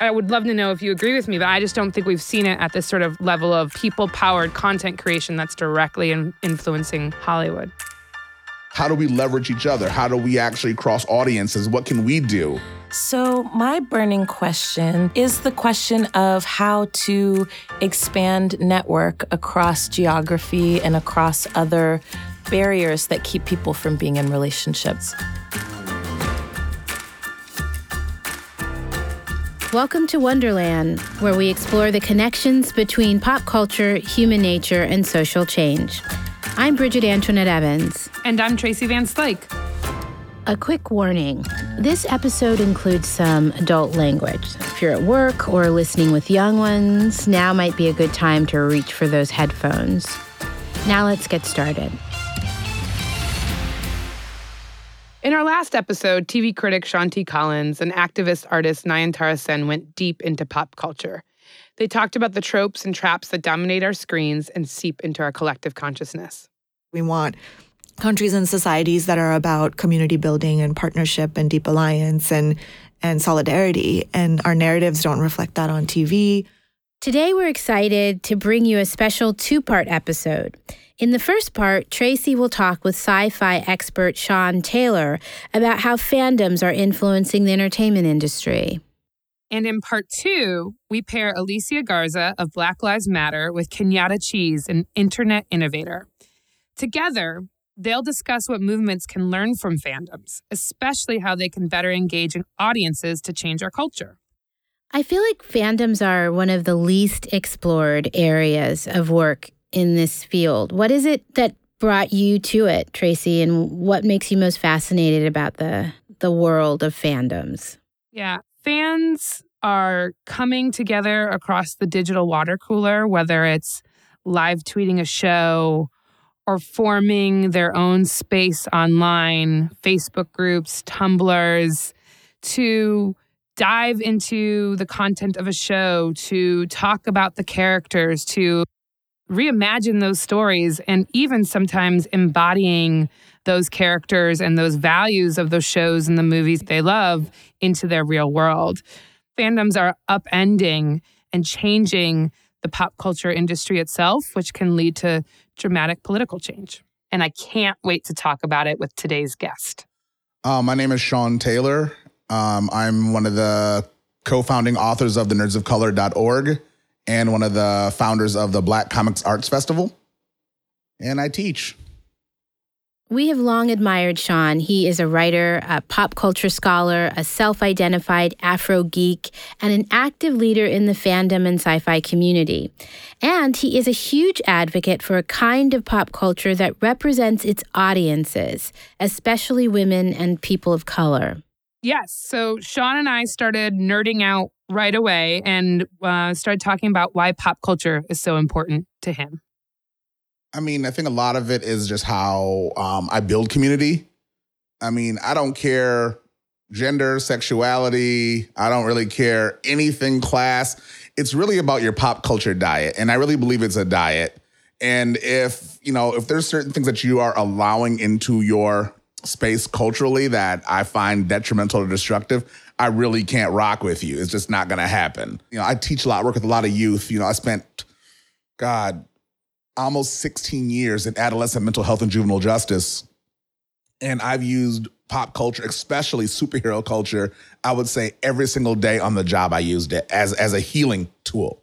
I would love to know if you agree with me, but I just don't think we've seen it at this sort of level of people powered content creation that's directly in- influencing Hollywood. How do we leverage each other? How do we actually cross audiences? What can we do? So, my burning question is the question of how to expand network across geography and across other barriers that keep people from being in relationships. Welcome to Wonderland, where we explore the connections between pop culture, human nature, and social change. I'm Bridget Antoinette Evans. And I'm Tracy Van Slyke. A quick warning this episode includes some adult language. If you're at work or listening with young ones, now might be a good time to reach for those headphones. Now let's get started. In our last episode, TV critic Sean T. Collins and activist artist Nayantara Sen went deep into pop culture. They talked about the tropes and traps that dominate our screens and seep into our collective consciousness. We want countries and societies that are about community building and partnership and deep alliance and and solidarity and our narratives don't reflect that on TV. Today we're excited to bring you a special two-part episode. In the first part, Tracy will talk with sci-fi expert Sean Taylor about how fandoms are influencing the entertainment industry. And in part two, we pair Alicia Garza of Black Lives Matter with Kenyatta Cheese, an internet innovator. Together, they'll discuss what movements can learn from fandoms, especially how they can better engage audiences to change our culture. I feel like fandoms are one of the least explored areas of work in this field. What is it that brought you to it, Tracy, and what makes you most fascinated about the the world of fandoms? Yeah, fans are coming together across the digital water cooler, whether it's live tweeting a show or forming their own space online, Facebook groups, Tumblrs, to dive into the content of a show, to talk about the characters, to reimagine those stories, and even sometimes embodying those characters and those values of those shows and the movies they love into their real world. Fandoms are upending and changing the pop culture industry itself, which can lead to dramatic political change. And I can't wait to talk about it with today's guest. Uh, my name is Sean Taylor. Um, I'm one of the co founding authors of the nerdsofcolor.org and one of the founders of the Black Comix Arts Festival. And I teach. We have long admired Sean. He is a writer, a pop culture scholar, a self identified Afro geek, and an active leader in the fandom and sci fi community. And he is a huge advocate for a kind of pop culture that represents its audiences, especially women and people of color. Yes. So Sean and I started nerding out right away and uh, started talking about why pop culture is so important to him. I mean, I think a lot of it is just how um, I build community. I mean, I don't care gender, sexuality. I don't really care anything class. It's really about your pop culture diet. And I really believe it's a diet. And if, you know, if there's certain things that you are allowing into your space culturally that I find detrimental or destructive, I really can't rock with you. It's just not going to happen. You know, I teach a lot, work with a lot of youth. You know, I spent, God, almost 16 years in adolescent mental health and juvenile justice. And I've used pop culture, especially superhero culture, I would say every single day on the job I used it as, as a healing tool.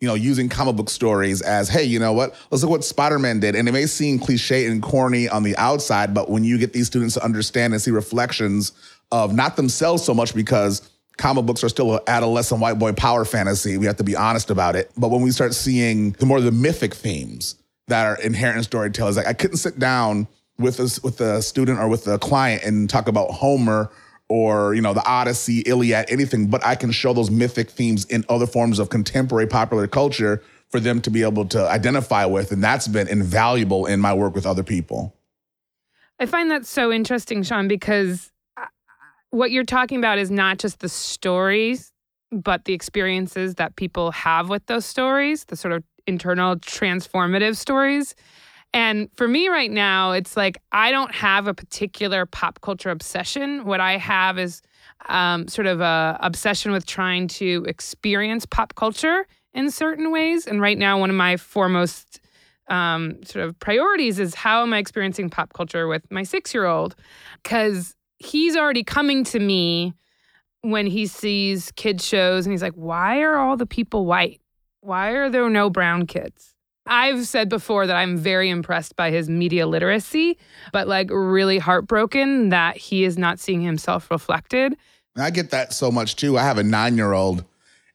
You know, using comic book stories as, hey, you know what? Let's look what Spider-Man did. And it may seem cliche and corny on the outside, but when you get these students to understand and see reflections of not themselves so much because comic books are still an adolescent white boy power fantasy. We have to be honest about it. But when we start seeing the more the mythic themes that are inherent in storytelling, like I couldn't sit down with a, with a student or with a client and talk about Homer or you know the Odyssey, Iliad, anything, but I can show those mythic themes in other forms of contemporary popular culture for them to be able to identify with, and that's been invaluable in my work with other people. I find that so interesting, Sean, because uh, what you're talking about is not just the stories, but the experiences that people have with those stories, the sort of internal transformative stories. And for me right now, it's like I don't have a particular pop culture obsession. What I have is um, sort of a obsession with trying to experience pop culture in certain ways. And right now, one of my foremost um, sort of priorities is how am I experiencing pop culture with my six year old? Because he's already coming to me when he sees kids shows and he's like, why are all the people white? Why are there no brown kids? I've said before that I'm very impressed by his media literacy, but like really heartbroken that he is not seeing himself reflected. I get that so much too. I have a nine year old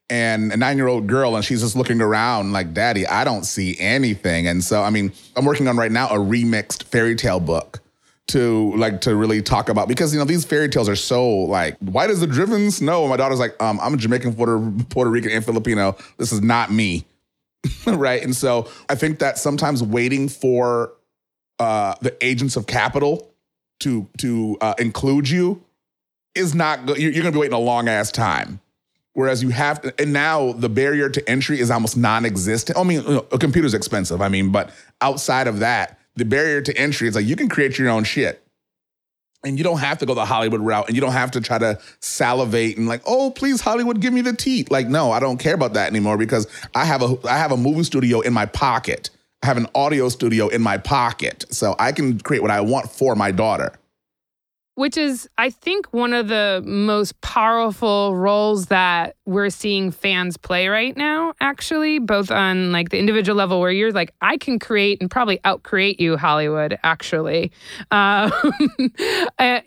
and a nine year old girl, and she's just looking around like, Daddy, I don't see anything. And so, I mean, I'm working on right now a remixed fairy tale book to like to really talk about because you know these fairy tales are so like why does the driven snow my daughter's like um i'm a jamaican puerto, puerto rican and filipino this is not me right and so i think that sometimes waiting for uh the agents of capital to to uh, include you is not good you're, you're gonna be waiting a long ass time Whereas you have, to, and now the barrier to entry is almost non-existent. I mean, a computer's expensive. I mean, but outside of that, the barrier to entry is like you can create your own shit. And you don't have to go the Hollywood route and you don't have to try to salivate and like, oh, please, Hollywood, give me the teat. Like, no, I don't care about that anymore because I have a I have a movie studio in my pocket. I have an audio studio in my pocket. So I can create what I want for my daughter which is i think one of the most powerful roles that we're seeing fans play right now actually both on like the individual level where you're like i can create and probably outcreate you hollywood actually uh,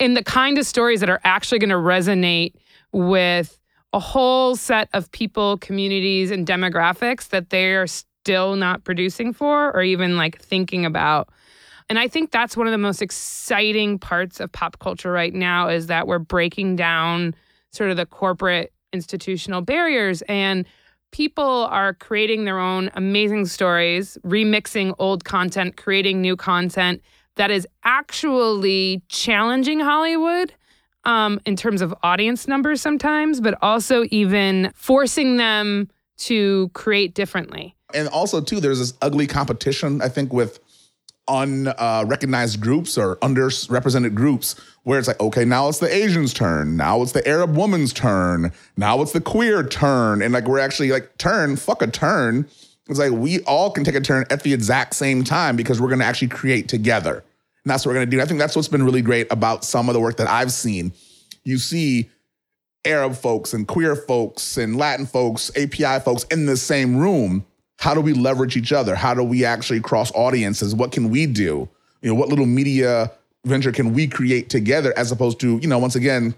in the kind of stories that are actually going to resonate with a whole set of people communities and demographics that they are still not producing for or even like thinking about and I think that's one of the most exciting parts of pop culture right now is that we're breaking down sort of the corporate institutional barriers and people are creating their own amazing stories, remixing old content, creating new content that is actually challenging Hollywood. Um, in terms of audience numbers sometimes, but also even forcing them to create differently. And also, too, there's this ugly competition, I think, with unrecognized uh, groups or underrepresented groups where it's like, okay, now it's the Asians' turn. Now it's the Arab woman's turn. Now it's the queer turn. And like, we're actually like, turn, fuck a turn. It's like, we all can take a turn at the exact same time because we're going to actually create together. And that's what we're going to do. I think that's what's been really great about some of the work that I've seen. You see Arab folks and queer folks and Latin folks, API folks in the same room how do we leverage each other? How do we actually cross audiences? What can we do? You know, what little media venture can we create together as opposed to, you know, once again,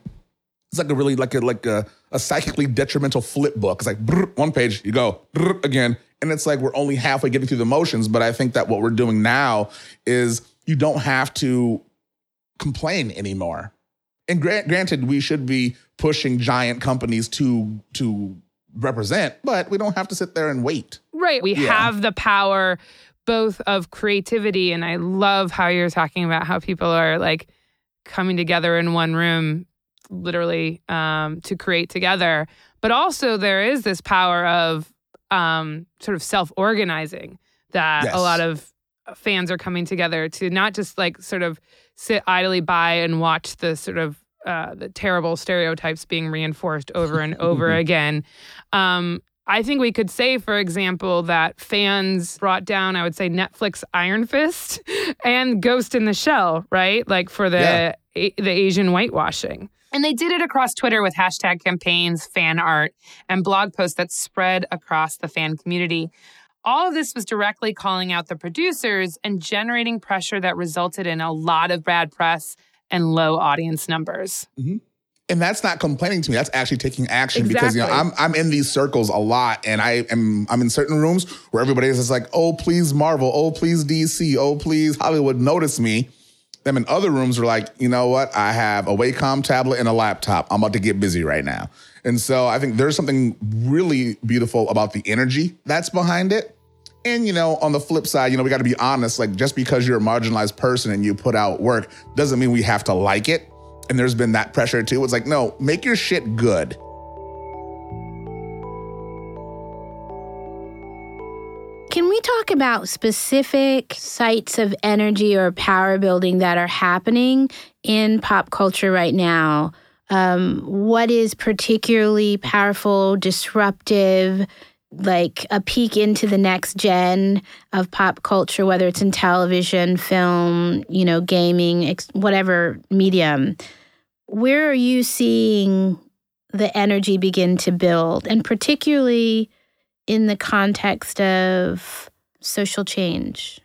it's like a really like a like a, a psychically detrimental flip book. It's like brr, one page, you go brr, again, and it's like we're only halfway getting through the motions. But I think that what we're doing now is you don't have to complain anymore. And granted, we should be pushing giant companies to to represent, but we don't have to sit there and wait. Right. We yeah. have the power both of creativity and I love how you're talking about how people are like coming together in one room literally um, to create together. But also there is this power of um, sort of self-organizing that yes. a lot of fans are coming together to not just like sort of sit idly by and watch the sort of uh, the terrible stereotypes being reinforced over and over again. Um, I think we could say, for example, that fans brought down, I would say, Netflix Iron Fist and Ghost in the Shell, right? Like for the yeah. a- the Asian whitewashing. And they did it across Twitter with hashtag campaigns, fan art, and blog posts that spread across the fan community. All of this was directly calling out the producers and generating pressure that resulted in a lot of bad press and low audience numbers. Mm-hmm. And that's not complaining to me. That's actually taking action exactly. because you know I'm I'm in these circles a lot, and I am I'm in certain rooms where everybody is just like, oh please Marvel, oh please DC, oh please Hollywood, notice me. Them in other rooms are like, you know what? I have a Wacom tablet and a laptop. I'm about to get busy right now. And so I think there's something really beautiful about the energy that's behind it. And you know, on the flip side, you know, we got to be honest. Like, just because you're a marginalized person and you put out work doesn't mean we have to like it. And there's been that pressure too. It's like, no, make your shit good. Can we talk about specific sites of energy or power building that are happening in pop culture right now? Um, what is particularly powerful, disruptive, like a peek into the next gen of pop culture, whether it's in television, film, you know, gaming, ex- whatever medium. Where are you seeing the energy begin to build, and particularly in the context of social change?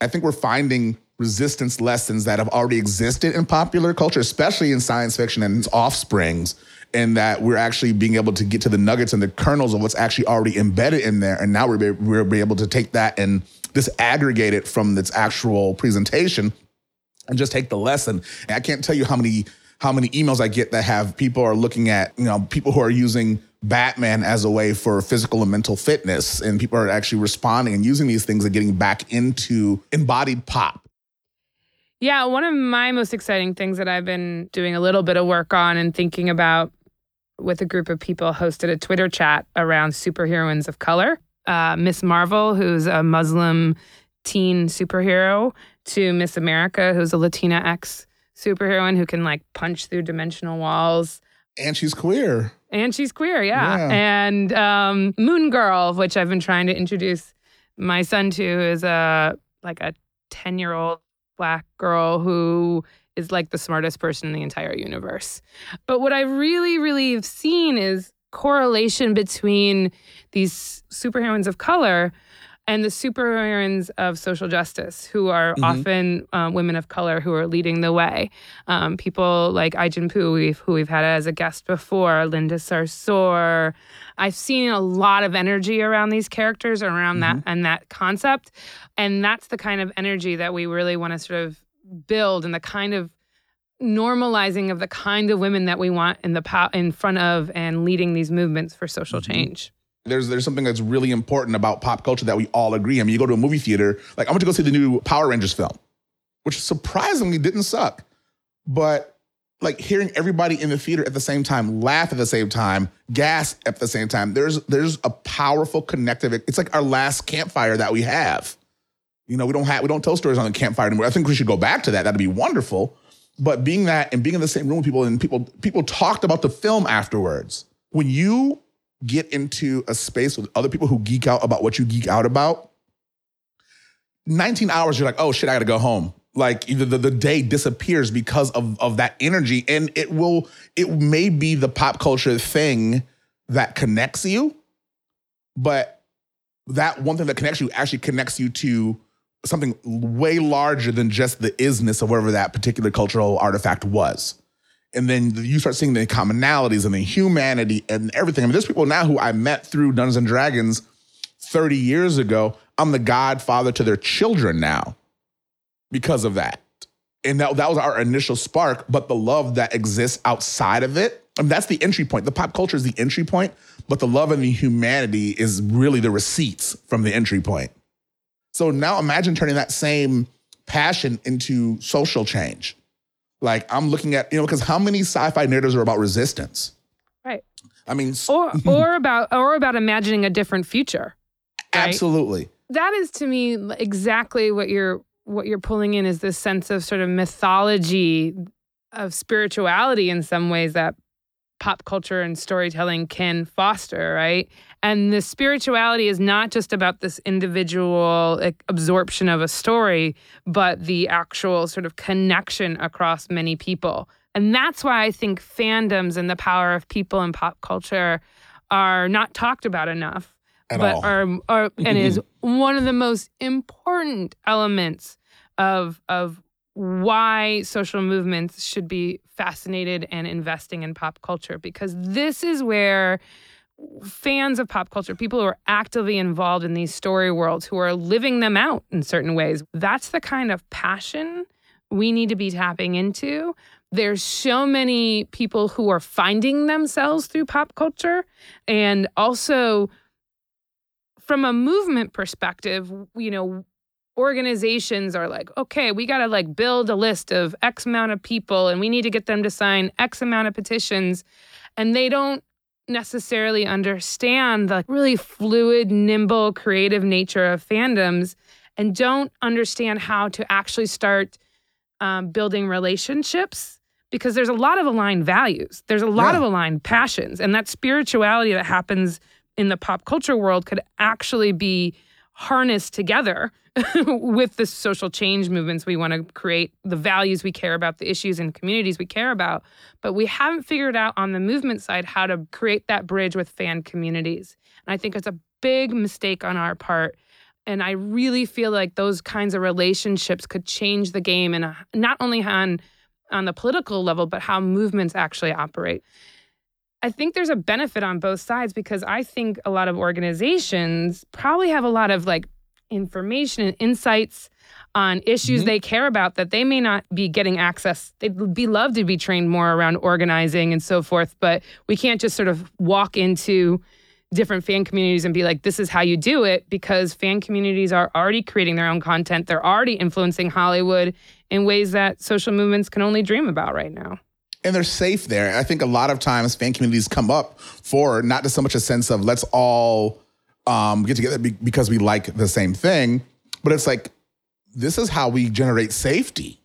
I think we're finding resistance lessons that have already existed in popular culture, especially in science fiction and its offsprings, and that we're actually being able to get to the nuggets and the kernels of what's actually already embedded in there. And now we're, we're be able to take that and disaggregate it from its actual presentation and just take the lesson. And I can't tell you how many how many emails I get that have people are looking at, you know, people who are using Batman as a way for physical and mental fitness. And people are actually responding and using these things and getting back into embodied pop. Yeah, one of my most exciting things that I've been doing a little bit of work on and thinking about with a group of people hosted a Twitter chat around superheroines of color. Uh, Miss Marvel, who's a Muslim teen superhero, to Miss America, who's a Latina X superheroine who can like punch through dimensional walls. And she's queer. And she's queer, yeah. Yeah. And um, Moon Girl, which I've been trying to introduce my son to, is a like a ten year old black girl who is like the smartest person in the entire universe. But what I really, really have seen is correlation between these superheroines of color and the superheroines of social justice, who are Mhm. often um, women of color who are leading the way. Um, people like Ai-jen Poo, we've, who we've had as a guest before, Linda Sarsour. I've seen a lot of energy around these characters, around that and that concept, and that's the kind of energy that we really want to sort of build, and the kind of normalizing of the kind of women that we want in the pow- in front of and leading these movements for social mm-hmm. change. There's there's something that's really important about pop culture that we all agree. I mean, you go to a movie theater, like I'm went to go see the new Power Rangers film, which surprisingly didn't suck. But like hearing everybody in the theater at the same time laugh at the same time, gasp at the same time, there's there's a powerful connective. It's like our last campfire that we have. You know, we don't have we don't tell stories on the campfire anymore. I think we should go back to that. That'd be wonderful. But being that and being in the same room with people and people people talked about the film afterwards. When you get into a space with other people who geek out about what you geek out about, 19 hours, you're like, oh shit, I gotta go home. Like the, the day disappears because of, of that energy. And it will, it may be the pop culture thing that connects you, but that one thing that connects you actually connects you to something way larger than just the isness of whatever that particular cultural artifact was and then you start seeing the commonalities and the humanity and everything. I mean, there's people now who I met through Dungeons and Dragons 30 years ago. I'm the godfather to their children now because of that. And that, that was our initial spark, but the love that exists outside of it, I mean, that's the entry point. The pop culture is the entry point, but the love and the humanity is really the receipts from the entry point. So now imagine turning that same passion into social change. Like I'm looking at, you know, because how many sci-fi narratives are about resistance? Right. I mean, Or or about or about imagining a different future. right? absolutely. that is to me exactly what you're what you're pulling in is this sense of sort of mythology of spirituality in some ways that pop culture and storytelling can foster right and the spirituality is not just about this individual like, absorption of a story but the actual sort of connection across many people and that's why i think fandoms and the power of people in pop culture are not talked about enough At but all. are, are and is one of the most important elements of of why social movements should be fascinated and investing in pop culture because this is where fans of pop culture, people who are actively involved in these story worlds, who are living them out in certain ways, that's the kind of passion we need to be tapping into. There's so many people who are finding themselves through pop culture and also from a movement perspective, you know, organizations are like, okay, we got to like build a list of X amount of people and we need to get them to sign X amount of petitions. And they don't necessarily understand the really fluid, nimble, creative nature of fandoms and don't understand how to actually start um, building relationships because there's a lot of aligned values. There's a lot Yeah. of aligned passions. And that spirituality that happens in the pop culture world could actually be harnessed together with the social change movements we want to create, the values we care about, the issues and communities we care about. But we haven't figured out on the movement side how to create that bridge with fan communities. And I think it's a big mistake on our part. And I really feel like those kinds of relationships could change the game and not only on on the political level, but how movements actually operate. I think there's a benefit on both sides because I think a lot of organizations probably have a lot of like information and insights on issues Mhm. they care about that they may not be getting access. They'd be love to be trained more around organizing and so forth, but we can't just sort of walk into different fan communities and be like, this is how you do it because fan communities are already creating their own content. They're already influencing Hollywood in ways that social movements can only dream about right now. and they're safe there. I think a lot of times fan communities come up for not just so much a sense of let's all um, get together be- because we like the same thing, but it's like this is how we generate safety.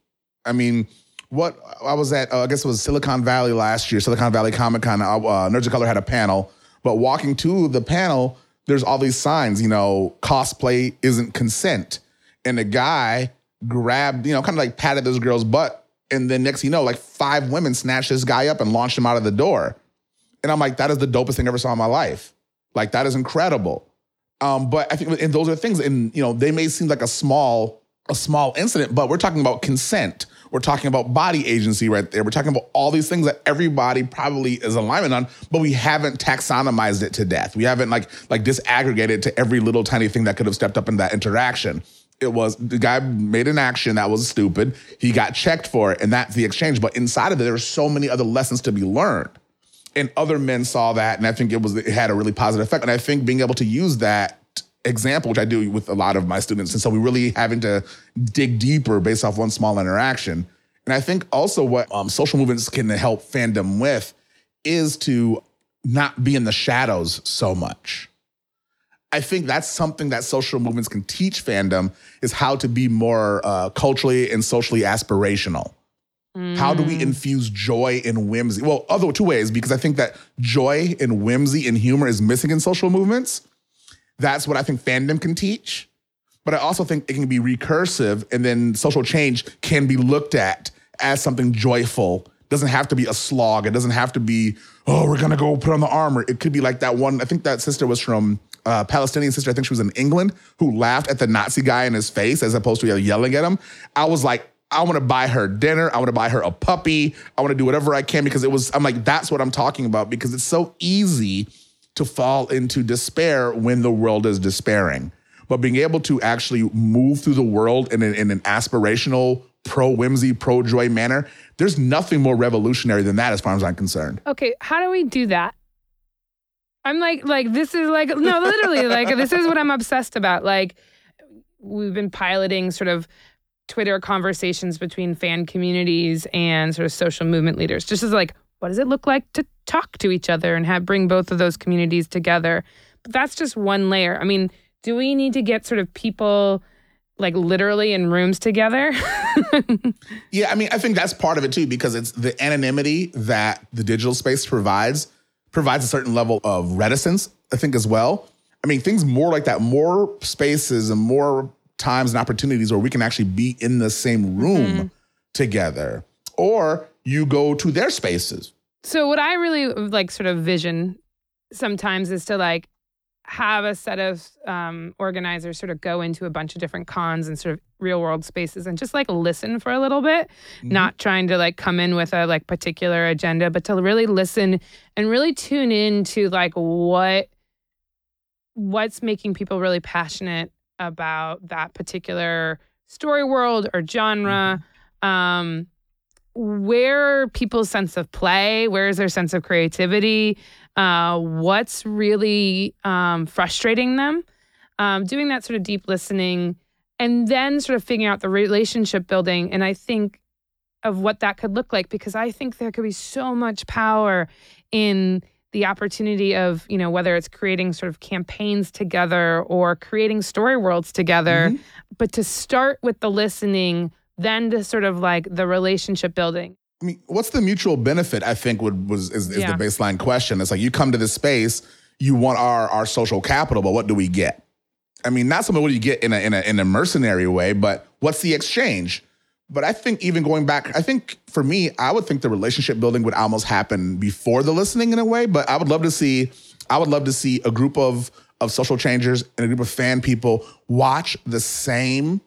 I mean, what I was at, uh, I guess it was Silicon Valley last year, Silicon Valley Comic Con. Uh, uh, Nerds of Color had a panel, but walking to the panel, there's all these signs. You know, cosplay isn't consent, and the guy grabbed, you know, kind of like patted this girl's butt, and then next, you know, like five women snatched this guy up and launched him out of the door, and I'm like, that is the dopest thing I ever saw in my life. Like that is incredible. Um, but I think, and those are things, and you know, they may seem like a small, a small incident, but we're talking about consent. We're talking about body agency right there. We're talking about all these things that everybody probably is alignment on, but we haven't taxonomized it to death. We haven't like like disaggregated to every little tiny thing that could have stepped up in that interaction. It was the guy made an action that was stupid. He got checked for it, and that's the exchange. But inside of it, there are so many other lessons to be learned and other men saw that and i think it was it had a really positive effect. And i think being able to use that example which i do with a lot of my students and so we really having to dig deeper based off one small interaction. And i think also what um, social movements can help fandom with is to not be in the shadows so much. I think that's something that social movements can teach fandom is how to be more uh, culturally and socially aspirational how do we infuse joy and whimsy? Well, other two ways, because I think that joy and whimsy and humor is missing in social movements. That's what I think fandom can teach. But I also think it can be recursive, and then social change can be looked at as something joyful. doesn't have to be a slog. It doesn't have to be, oh, we're gonna go put on the armor. It could be like that one. I think that sister was from uh, Palestinian sister. I think she was in England who laughed at the Nazi guy in his face as opposed to yelling at him. I was like, I want to buy her dinner. I want to buy her a puppy. I want to do whatever I can because it was. I'm like, that's what I'm talking about because it's so easy to fall into despair when the world is despairing. But being able to actually move through the world in an, in an aspirational, pro whimsy, pro joy manner, there's nothing more revolutionary than that, as far as I'm concerned. Okay, how do we do that? I'm like, like this is like no, literally, like this is what I'm obsessed about. Like we've been piloting sort of Twitter conversations between fan communities and sort of social movement leaders, just as like, what does it look like to talk to each other and have bring both of those communities together? But that's just one layer. I mean, do we need to get sort of people like literally in rooms together? Yeah, I mean, I think that's part of it too, because it's the anonymity that the digital space provides, provides a certain level of reticence, I think, as well. I mean, things more like that, more spaces and more times and opportunities where we can actually be in the same room together. Or you go to their spaces. So what I really like sort of vision sometimes is to like have a set of um, organizers sort of go into a bunch of different cons and sort of real world spaces and just like listen for a little bit, not trying to like come in with a like particular agenda, but to really listen and really tune in to like what what's making people really passionate about that particular story world or genre. Um, where people's sense of play, where is their sense of creativity, uh, what's really um, frustrating them, um, doing that sort of deep listening, and then sort of figuring out the relationship building. And I think of what that could look like because I think there could be so much power in the opportunity of you know whether it's creating sort of campaigns together or creating story worlds together mm-hmm. but to start with the listening then to sort of like the relationship building I mean, what's the mutual benefit? I think would was is, is Yeah. the baseline question. It's like you come to this space, you want our our social capital, but what do we get? I mean, not something what do you get in a in a in a mercenary way, but what's the exchange? But I think even going back, I think for me, I would think the relationship building would almost happen before the listening in a way. But I would love to see, I would love to see a group of of social changers and a group of fan people watch the same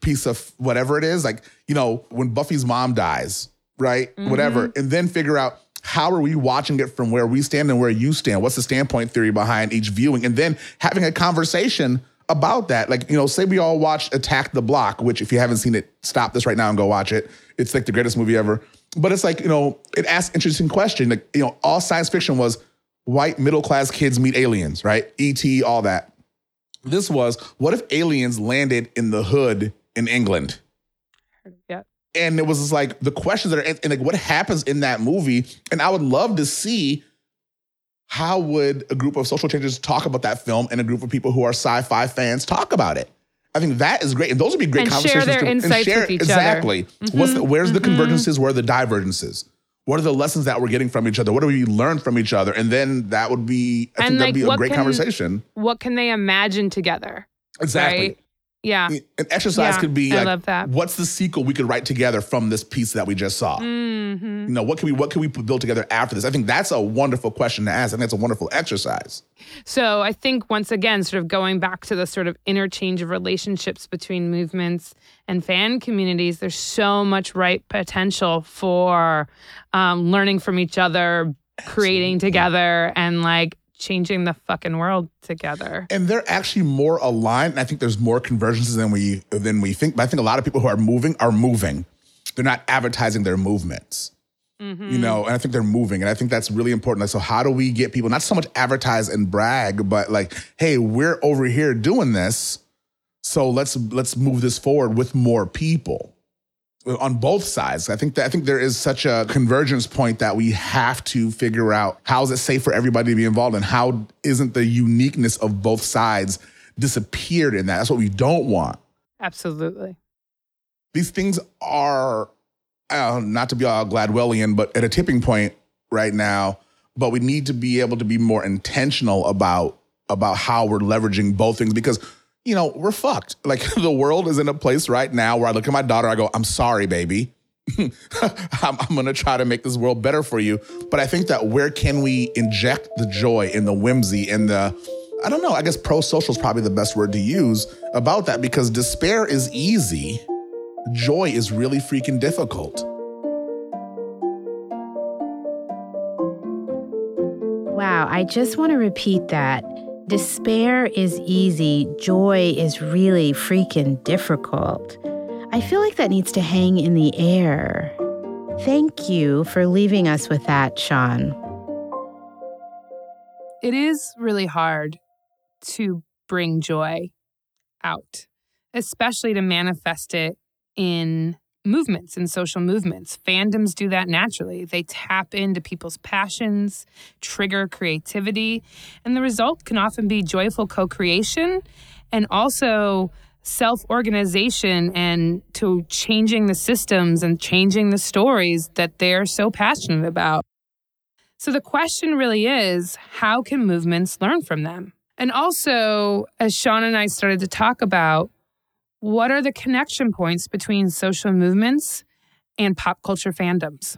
piece of whatever it is. Like, you know, when Buffy's mom dies, right? Mm-hmm. Whatever. And then figure out how are we watching it from where we stand and where you stand? What's the standpoint theory behind each viewing? And then having a conversation about that. Like, you know, say we all watched Attack the Block, which if you haven't seen it, stop this right now and go watch it. It's like the greatest movie ever. But it's like, you know, it asks interesting question. Like, you know, all science fiction was white middle class kids meet aliens, right? ET, all that. This was what if aliens landed in the hood in England? Yeah. and it was just like the questions that are and like what happens in that movie and i would love to see how would a group of social changers talk about that film and a group of people who are sci-fi fans talk about it i think that is great and those would be great And share conversations their to, insights with each other. exactly the, where's the mhm. convergences where are the divergences what are the lessons that we're getting from each other what do we learn from each other and then that would be i And, think that'd be a great can- conversation What can they imagine together? exactly Right? Yeah. an exercise Yeah, could be I like love that. what's the sequel we could write together from this piece that we just saw? Hmm you know what can we what can we build together after this? I think that's a wonderful question to ask. I think that's a wonderful exercise. So I think once again, sort of going back to the sort of interchange of relationships between movements and fan communities, there's so much right potential for um, learning from each other, creating together, and like changing the fucking world together. and they're actually more aligned and i think there's more convergences than we than we think but i think a lot of people who are moving are moving they're not advertising their movements Mm-hmm. you know and i think they're moving and i think that's really important like so how do we get people not so much advertise and brag but like hey we're over here doing this so let's let's move this forward with more people on both sides. I think that I think there is such a convergence point that we have to figure out how is it safe for everybody to be involved and how isn't the uniqueness of both sides disappeared in that. That's what we don't want. Absolutely. These things are uh, not to be all Gladwellian, but at a tipping point right now. But we need to be able to be more intentional about about how we're leveraging both things because you know we're fucked. Like the world is in a place right now where I look at my daughter, I go, "I'm sorry, baby." I'm, I'm gonna try to make this world better for you. But I think that where can we inject the joy and the whimsy and the I don't know, I guess pro social is probably the best word to use about that because despair is easy. Joy is really freaking difficult. Wow, I just want to repeat that. Despair is easy, joy is really freaking difficult. I feel like that needs to hang in the air. Thank you for leaving us with that, Sean. It is really hard to bring joy out, especially to manifest it in movements and social movements. Fandoms do that naturally. They tap into people's passions, trigger creativity, and the result can often be joyful co creation and also self organization and to changing the systems and changing the stories that they're so passionate about. So the question really is how can movements learn from them? And also, as Sean and I started to talk about, what are the connection points between social movements and pop culture fandoms?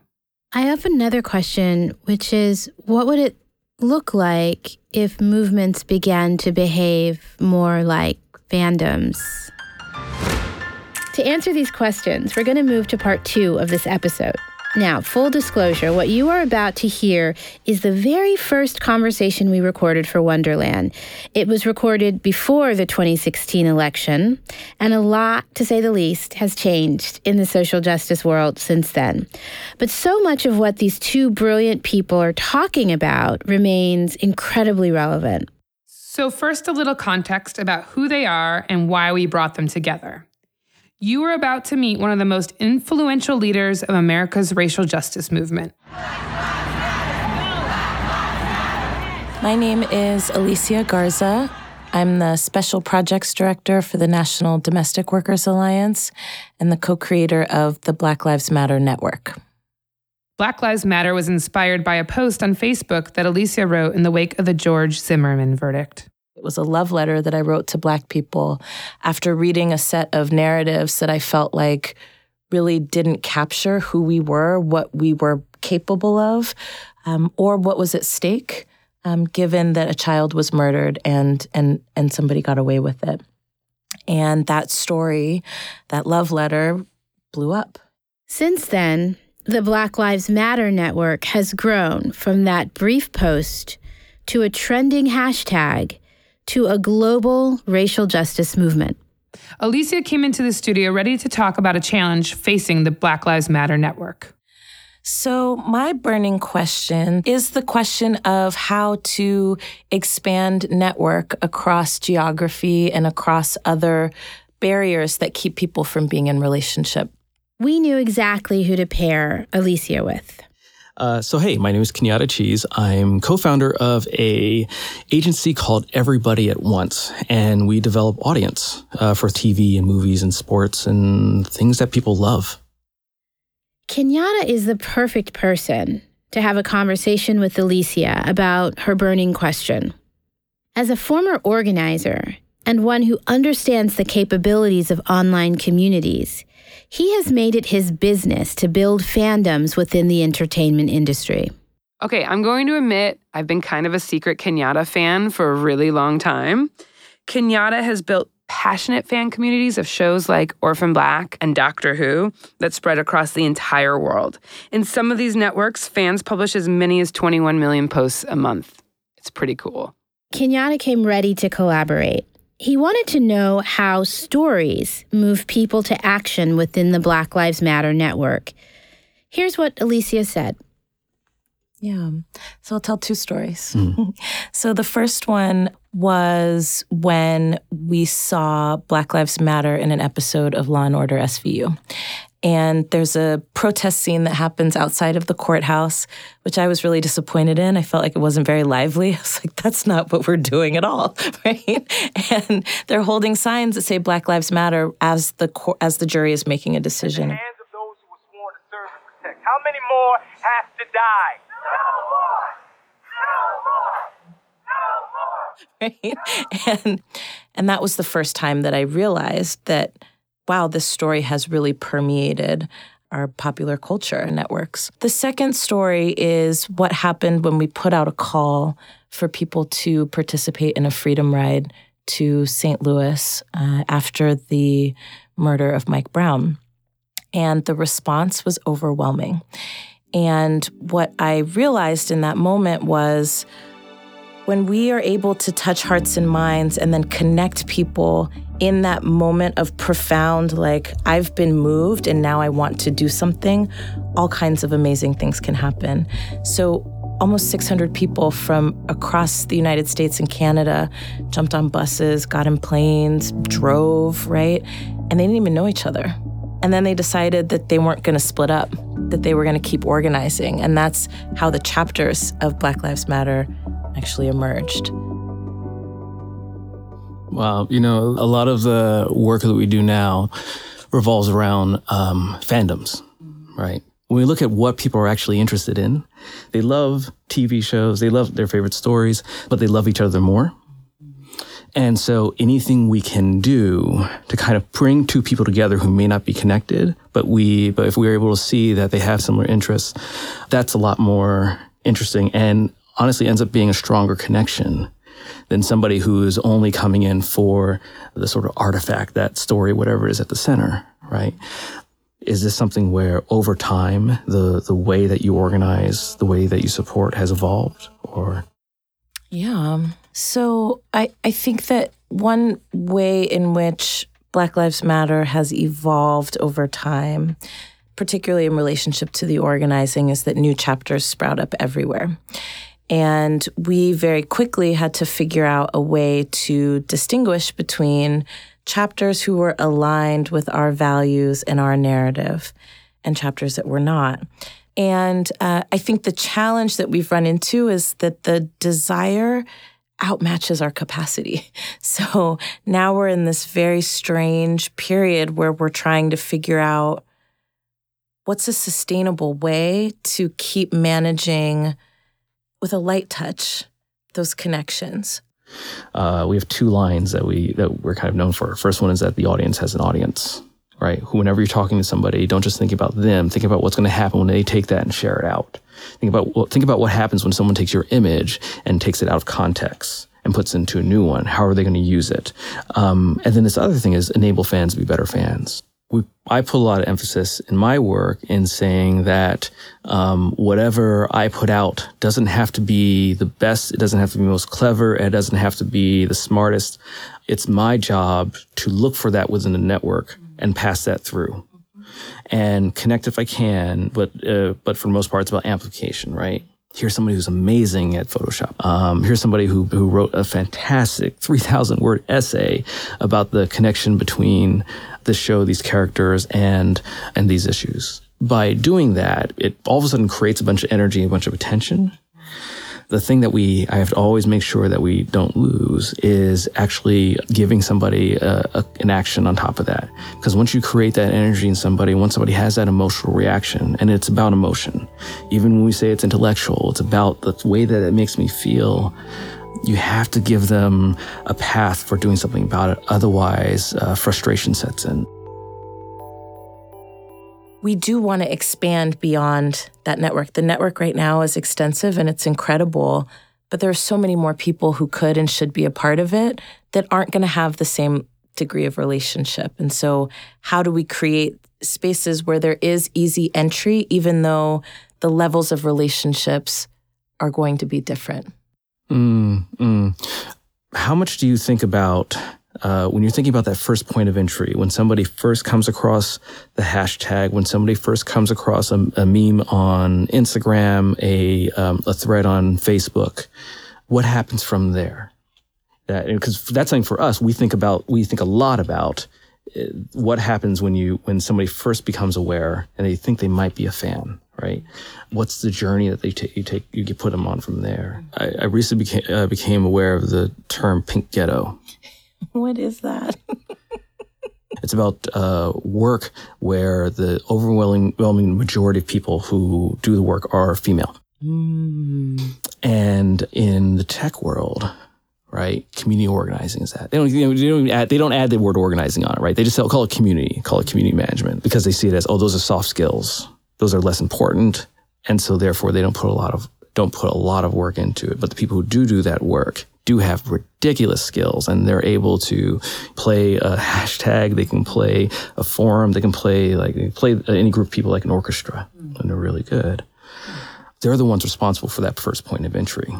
I have another question, which is what would it look like if movements began to behave more like fandoms? To answer these questions, we're going to move to part two of this episode. Now, full disclosure, what you are about to hear is the very first conversation we recorded for Wonderland. It was recorded before the 2016 election, and a lot, to say the least, has changed in the social justice world since then. But so much of what these two brilliant people are talking about remains incredibly relevant. So, first, a little context about who they are and why we brought them together. You are about to meet one of the most influential leaders of America's racial justice movement. My name is Alicia Garza. I'm the Special Projects Director for the National Domestic Workers Alliance and the co creator of the Black Lives Matter Network. Black Lives Matter was inspired by a post on Facebook that Alicia wrote in the wake of the George Zimmerman verdict. Was a love letter that I wrote to Black people after reading a set of narratives that I felt like really didn't capture who we were, what we were capable of, um, or what was at stake, um, given that a child was murdered and and and somebody got away with it. And that story, that love letter, blew up. Since then, the Black Lives Matter network has grown from that brief post to a trending hashtag to a global racial justice movement. Alicia came into the studio ready to talk about a challenge facing the Black Lives Matter network. So, my burning question is the question of how to expand network across geography and across other barriers that keep people from being in relationship we knew exactly who to pair Alicia with. Uh, so hey, my name is Kenyatta Cheese. I'm co-founder of a agency called Everybody at Once, and we develop audience uh, for TV and movies and sports and things that people love. Kenyatta is the perfect person to have a conversation with Alicia about her burning question. As a former organizer and one who understands the capabilities of online communities, he has made it his business to build fandoms within the entertainment industry. Okay, I'm going to admit I've been kind of a secret Kenyatta fan for a really long time. Kenyatta has built passionate fan communities of shows like Orphan Black and Doctor Who that spread across the entire world. In some of these networks, fans publish as many as 21 million posts a month. It's pretty cool. Kenyatta came ready to collaborate. He wanted to know how stories move people to action within the Black Lives Matter network. Here's what Alicia said. Yeah. So I'll tell two stories. Mm. so the first one was when we saw Black Lives Matter in an episode of Law and Order SVU. And there's a protest scene that happens outside of the courthouse, which I was really disappointed in. I felt like it wasn't very lively. I was like, that's not what we're doing at all, right? And they're holding signs that say Black Lives Matter as the as the jury is making a decision. How many more have to die? No more. No more. No more. Right? And and that was the first time that I realized that wow, this story has really permeated our popular culture networks. The second story is what happened when we put out a call for people to participate in a freedom ride to St. Louis uh, after the murder of Mike Brown. And the response was overwhelming. And what I realized in that moment was when we are able to touch hearts and minds and then connect people in that moment of profound, like, I've been moved and now I want to do something, all kinds of amazing things can happen. So, almost 600 people from across the United States and Canada jumped on buses, got in planes, drove, right? And they didn't even know each other. And then they decided that they weren't going to split up, that they were going to keep organizing. And that's how the chapters of Black Lives Matter actually emerged. Wow, you know, a lot of the work that we do now revolves around um, fandoms, right? When we look at what people are actually interested in, they love TV shows, they love their favorite stories, but they love each other more. And so anything we can do to kind of bring two people together who may not be connected, but we, but if we are able to see that they have similar interests, that's a lot more interesting and honestly ends up being a stronger connection than somebody who is only coming in for the sort of artifact, that story, whatever is at the center, right? Is this something where over time the the way that you organize, the way that you support has evolved or Yeah. So I, I think that one way in which Black Lives Matter has evolved over time, particularly in relationship to the organizing, is that new chapters sprout up everywhere. And we very quickly had to figure out a way to distinguish between chapters who were aligned with our values and our narrative and chapters that were not. And uh, I think the challenge that we've run into is that the desire outmatches our capacity. So now we're in this very strange period where we're trying to figure out what's a sustainable way to keep managing with a light touch those connections? Uh, we have two lines that we that we're kind of known for. First one is that the audience has an audience, right? Whenever you're talking to somebody, don't just think about them. Think about what's going to happen when they take that and share it out. Think about think about what happens when someone takes your image and takes it out of context and puts it into a new one. How are they going to use it? Um, and then this other thing is enable fans to be better fans we, I put a lot of emphasis in my work in saying that um, whatever I put out doesn't have to be the best. It doesn't have to be most clever. It doesn't have to be the smartest. It's my job to look for that within the network and pass that through and connect if I can. But uh, but for most part, it's about amplification, right? Here's somebody who's amazing at Photoshop. Um, here's somebody who, who wrote a fantastic 3,000 word essay about the connection between this show, these characters, and and these issues. By doing that, it all of a sudden creates a bunch of energy, a bunch of attention. The thing that we I have to always make sure that we don't lose is actually giving somebody a, a, an action on top of that. Because once you create that energy in somebody, once somebody has that emotional reaction, and it's about emotion, even when we say it's intellectual, it's about the way that it makes me feel you have to give them a path for doing something about it. Otherwise, uh, frustration sets in. We do want to expand beyond that network. The network right now is extensive and it's incredible, but there are so many more people who could and should be a part of it that aren't going to have the same degree of relationship. And so, how do we create spaces where there is easy entry, even though the levels of relationships are going to be different? Mm, mm. How much do you think about uh, when you're thinking about that first point of entry, when somebody first comes across the hashtag, when somebody first comes across a, a meme on Instagram, a, um, a thread on Facebook, what happens from there? Because that's something for us, we think about, we think a lot about uh, what happens when you, when somebody first becomes aware and they think they might be a fan right? What's the journey that they take? You take you put them on from there. I, I recently became uh, became aware of the term pink ghetto. What is that? it's about uh, work where the overwhelming majority of people who do the work are female. Mm. And in the tech world, right? Community organizing is that. They don't, you know, they don't, add, they don't add the word organizing on it, right? They just call it community, call it community management because they see it as, oh, those are soft skills those are less important. And so therefore they don't put a lot of, don't put a lot of work into it. But the people who do do that work do have ridiculous skills and they're able to play a hashtag. They can play a forum. They can play like, they play any group of people like an orchestra and they're really good. They're the ones responsible for that first point of entry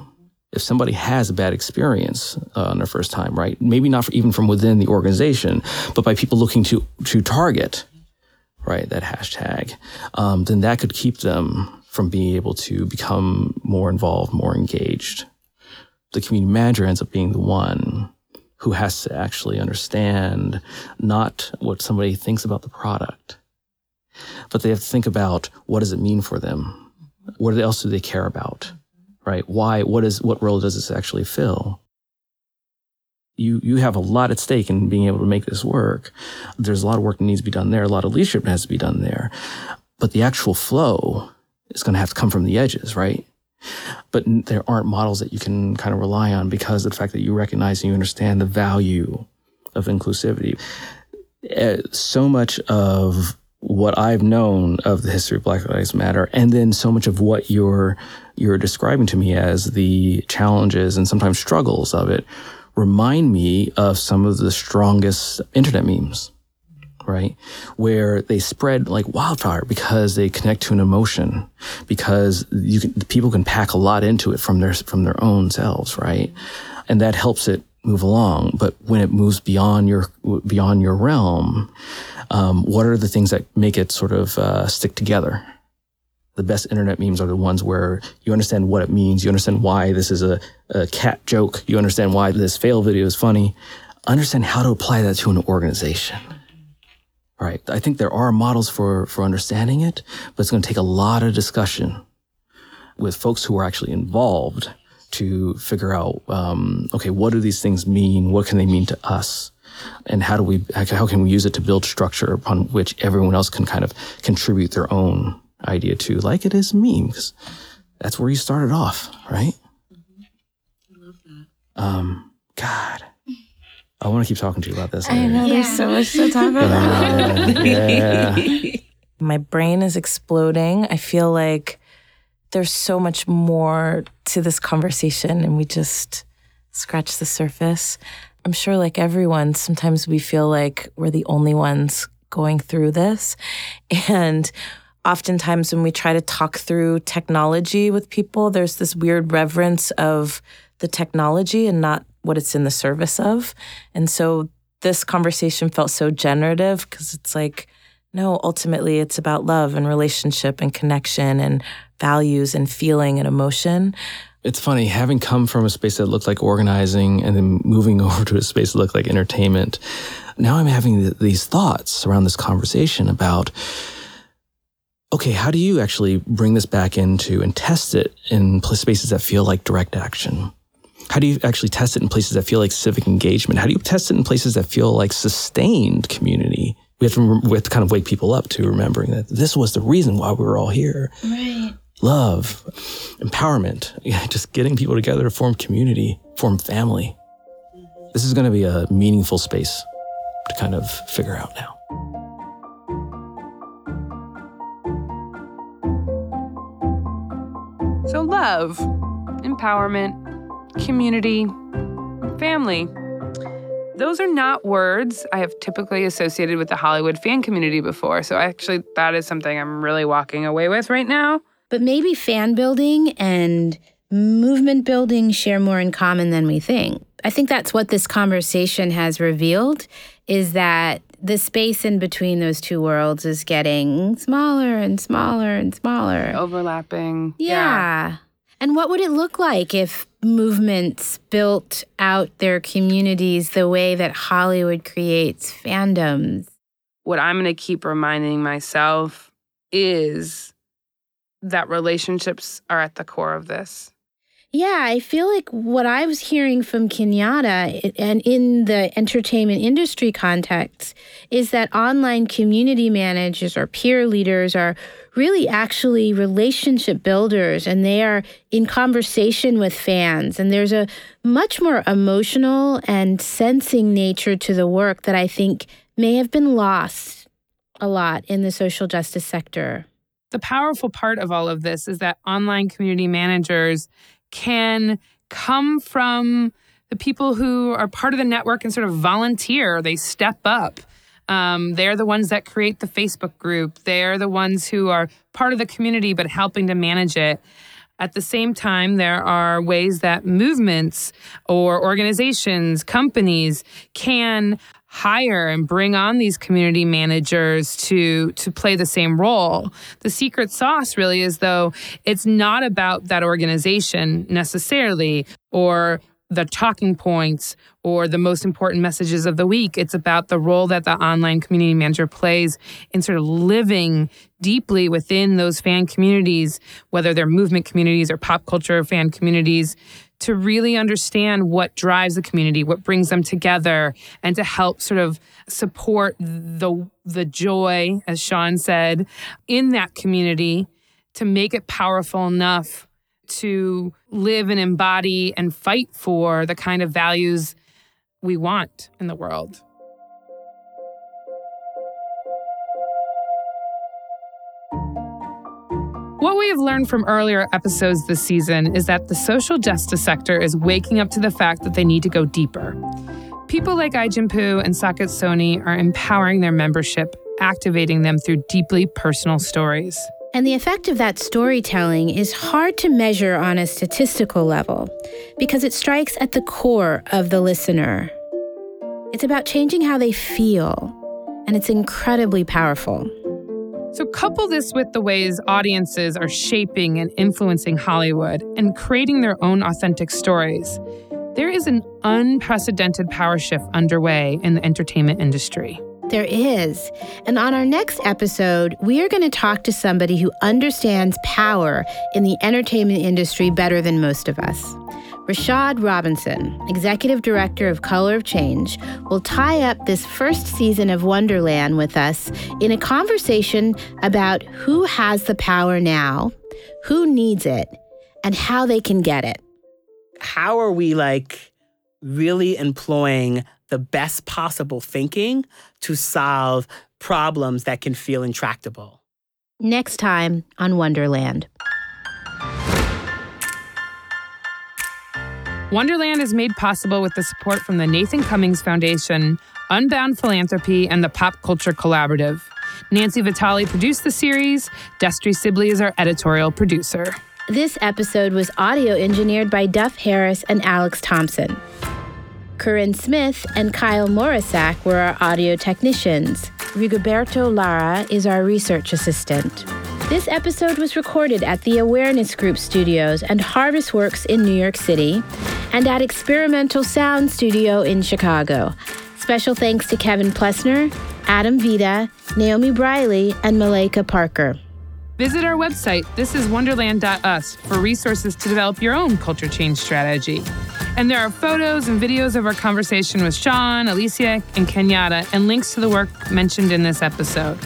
if somebody has a bad experience uh, on their first time, right? Maybe not for, even from within the organization, but by people looking to to target right, that hashtag, um, then that could keep them from being able to become more involved, more engaged. The community manager ends up being the one who has to actually understand not what somebody thinks about the product, but they have to think about what does it mean for them? What else do they care about? Right? Why? What is? What role does this actually fill? you you have a lot at stake in being able to make this work. There's a lot of work that needs to be done there. A lot of leadership has to be done there. But the actual flow is going to have to come from the edges, right? But there aren't models that you can kind of rely on because of the fact that you recognize and you understand the value of inclusivity. Eh, so much of what I've known of the history of Black Lives Matter, and then so much of what you're you're describing to me as the challenges and sometimes struggles of it remind me of some of the strongest internet memes, right? Where they spread like wildfire because they connect to an emotion, because you can, people can pack a lot into it from their, from their own selves, right? And that helps it move along. But when it moves beyond your, beyond your realm, um, what are the things that make it sort of uh, stick together? the best internet memes are the ones where you understand what it means. You understand why this is a, a cat joke. You understand why this fail video is funny. Understand how to apply that to an organization. Right. I think there are models for, for understanding it, but it's going to take a lot of discussion with folks who are actually involved to figure out, um, okay, what do these things mean? What can they mean to us? and how do we how can we use it to build structure upon which everyone else can kind of contribute their own idea to like it is meme because that's where you started off right i love that um god i want to keep talking to you about this I know there's so much to talk about. Uh, yeah My brain is exploding. I feel like there's so much more to this conversation, and we just scratch the surface. I'm sure, like everyone, sometimes we feel like we're the only ones going through this. And oftentimes, when we try to talk through technology with people, there's this weird reverence of the technology and not what it's in the service of. And so, this conversation felt so generative because it's like, no, ultimately, it's about love and relationship and connection and values and feeling and emotion. It's funny, having come from a space that looked like organizing and then moving over to a space that looked like entertainment, now I'm having th- these thoughts around this conversation about okay, how do you actually bring this back into and test it in spaces that feel like direct action? How do you actually test it in places that feel like civic engagement? How do you test it in places that feel like sustained community? We have to, we have to kind of wake people up to remembering that this was the reason why we were all here Right. love, empowerment, yeah, just getting people together to form community, form family. This is going to be a meaningful space to kind of figure out now. So, love, empowerment, community, family. Those are not words I have typically associated with the Hollywood fan community before. So, actually, that is something I'm really walking away with right now. But maybe fan building and movement building share more in common than we think. I think that's what this conversation has revealed is that the space in between those two worlds is getting smaller and smaller and smaller. Overlapping. Yeah. And what would it look like if movements built out their communities the way that Hollywood creates fandoms? What I'm going to keep reminding myself is that relationships are at the core of this. Yeah, I feel like what I was hearing from Kenyatta and in the entertainment industry context is that online community managers or peer leaders are really actually relationship builders and they are in conversation with fans. And there's a much more emotional and sensing nature to the work that I think may have been lost a lot in the social justice sector. The powerful part of all of this is that online community managers can come from the people who are part of the network and sort of volunteer. They step up. Um, they're the ones that create the Facebook group. They're the ones who are part of the community but helping to manage it. At the same time, there are ways that movements or organizations, companies can hire and bring on these community managers to to play the same role. The secret sauce really is though it's not about that organization necessarily or the talking points or the most important messages of the week. It's about the role that the online community manager plays in sort of living deeply within those fan communities, whether they're movement communities or pop culture fan communities, to really understand what drives the community, what brings them together, and to help sort of support the the joy, as Sean said, in that community to make it powerful enough to live and embody and fight for the kind of values we want in the world. What we have learned from earlier episodes this season is that the social justice sector is waking up to the fact that they need to go deeper. People like Ai-jen Poo and Saket Soni are empowering their membership, activating them through deeply personal stories. And the effect of that storytelling is hard to measure on a statistical level because it strikes at the core of the listener. It's about changing how they feel, and it's incredibly powerful. So, couple this with the ways audiences are shaping and influencing Hollywood and creating their own authentic stories. There is an unprecedented power shift underway in the entertainment industry. There is. And on our next episode, we are going to talk to somebody who understands power in the entertainment industry better than most of us. Rashad Robinson, Executive Director of Color of Change, will tie up this first season of Wonderland with us in a conversation about who has the power now, who needs it, and how they can get it. How are we like really employing the best possible thinking to solve problems that can feel intractable? Next time on Wonderland. Wonderland is made possible with the support from the Nathan Cummings Foundation, Unbound Philanthropy, and the Pop Culture Collaborative. Nancy Vitale produced the series. Destry Sibley is our editorial producer. This episode was audio engineered by Duff Harris and Alex Thompson. Corinne Smith and Kyle Morisak were our audio technicians. Rigoberto Lara is our research assistant. This episode was recorded at the Awareness Group Studios and Harvest Works in New York City and at Experimental Sound Studio in Chicago. Special thanks to Kevin Plessner, Adam Vita, Naomi Briley, and Malika Parker. Visit our website, thisiswonderland.us, for resources to develop your own culture change strategy. And there are photos and videos of our conversation with Sean, Alicia, and Kenyatta, and links to the work mentioned in this episode.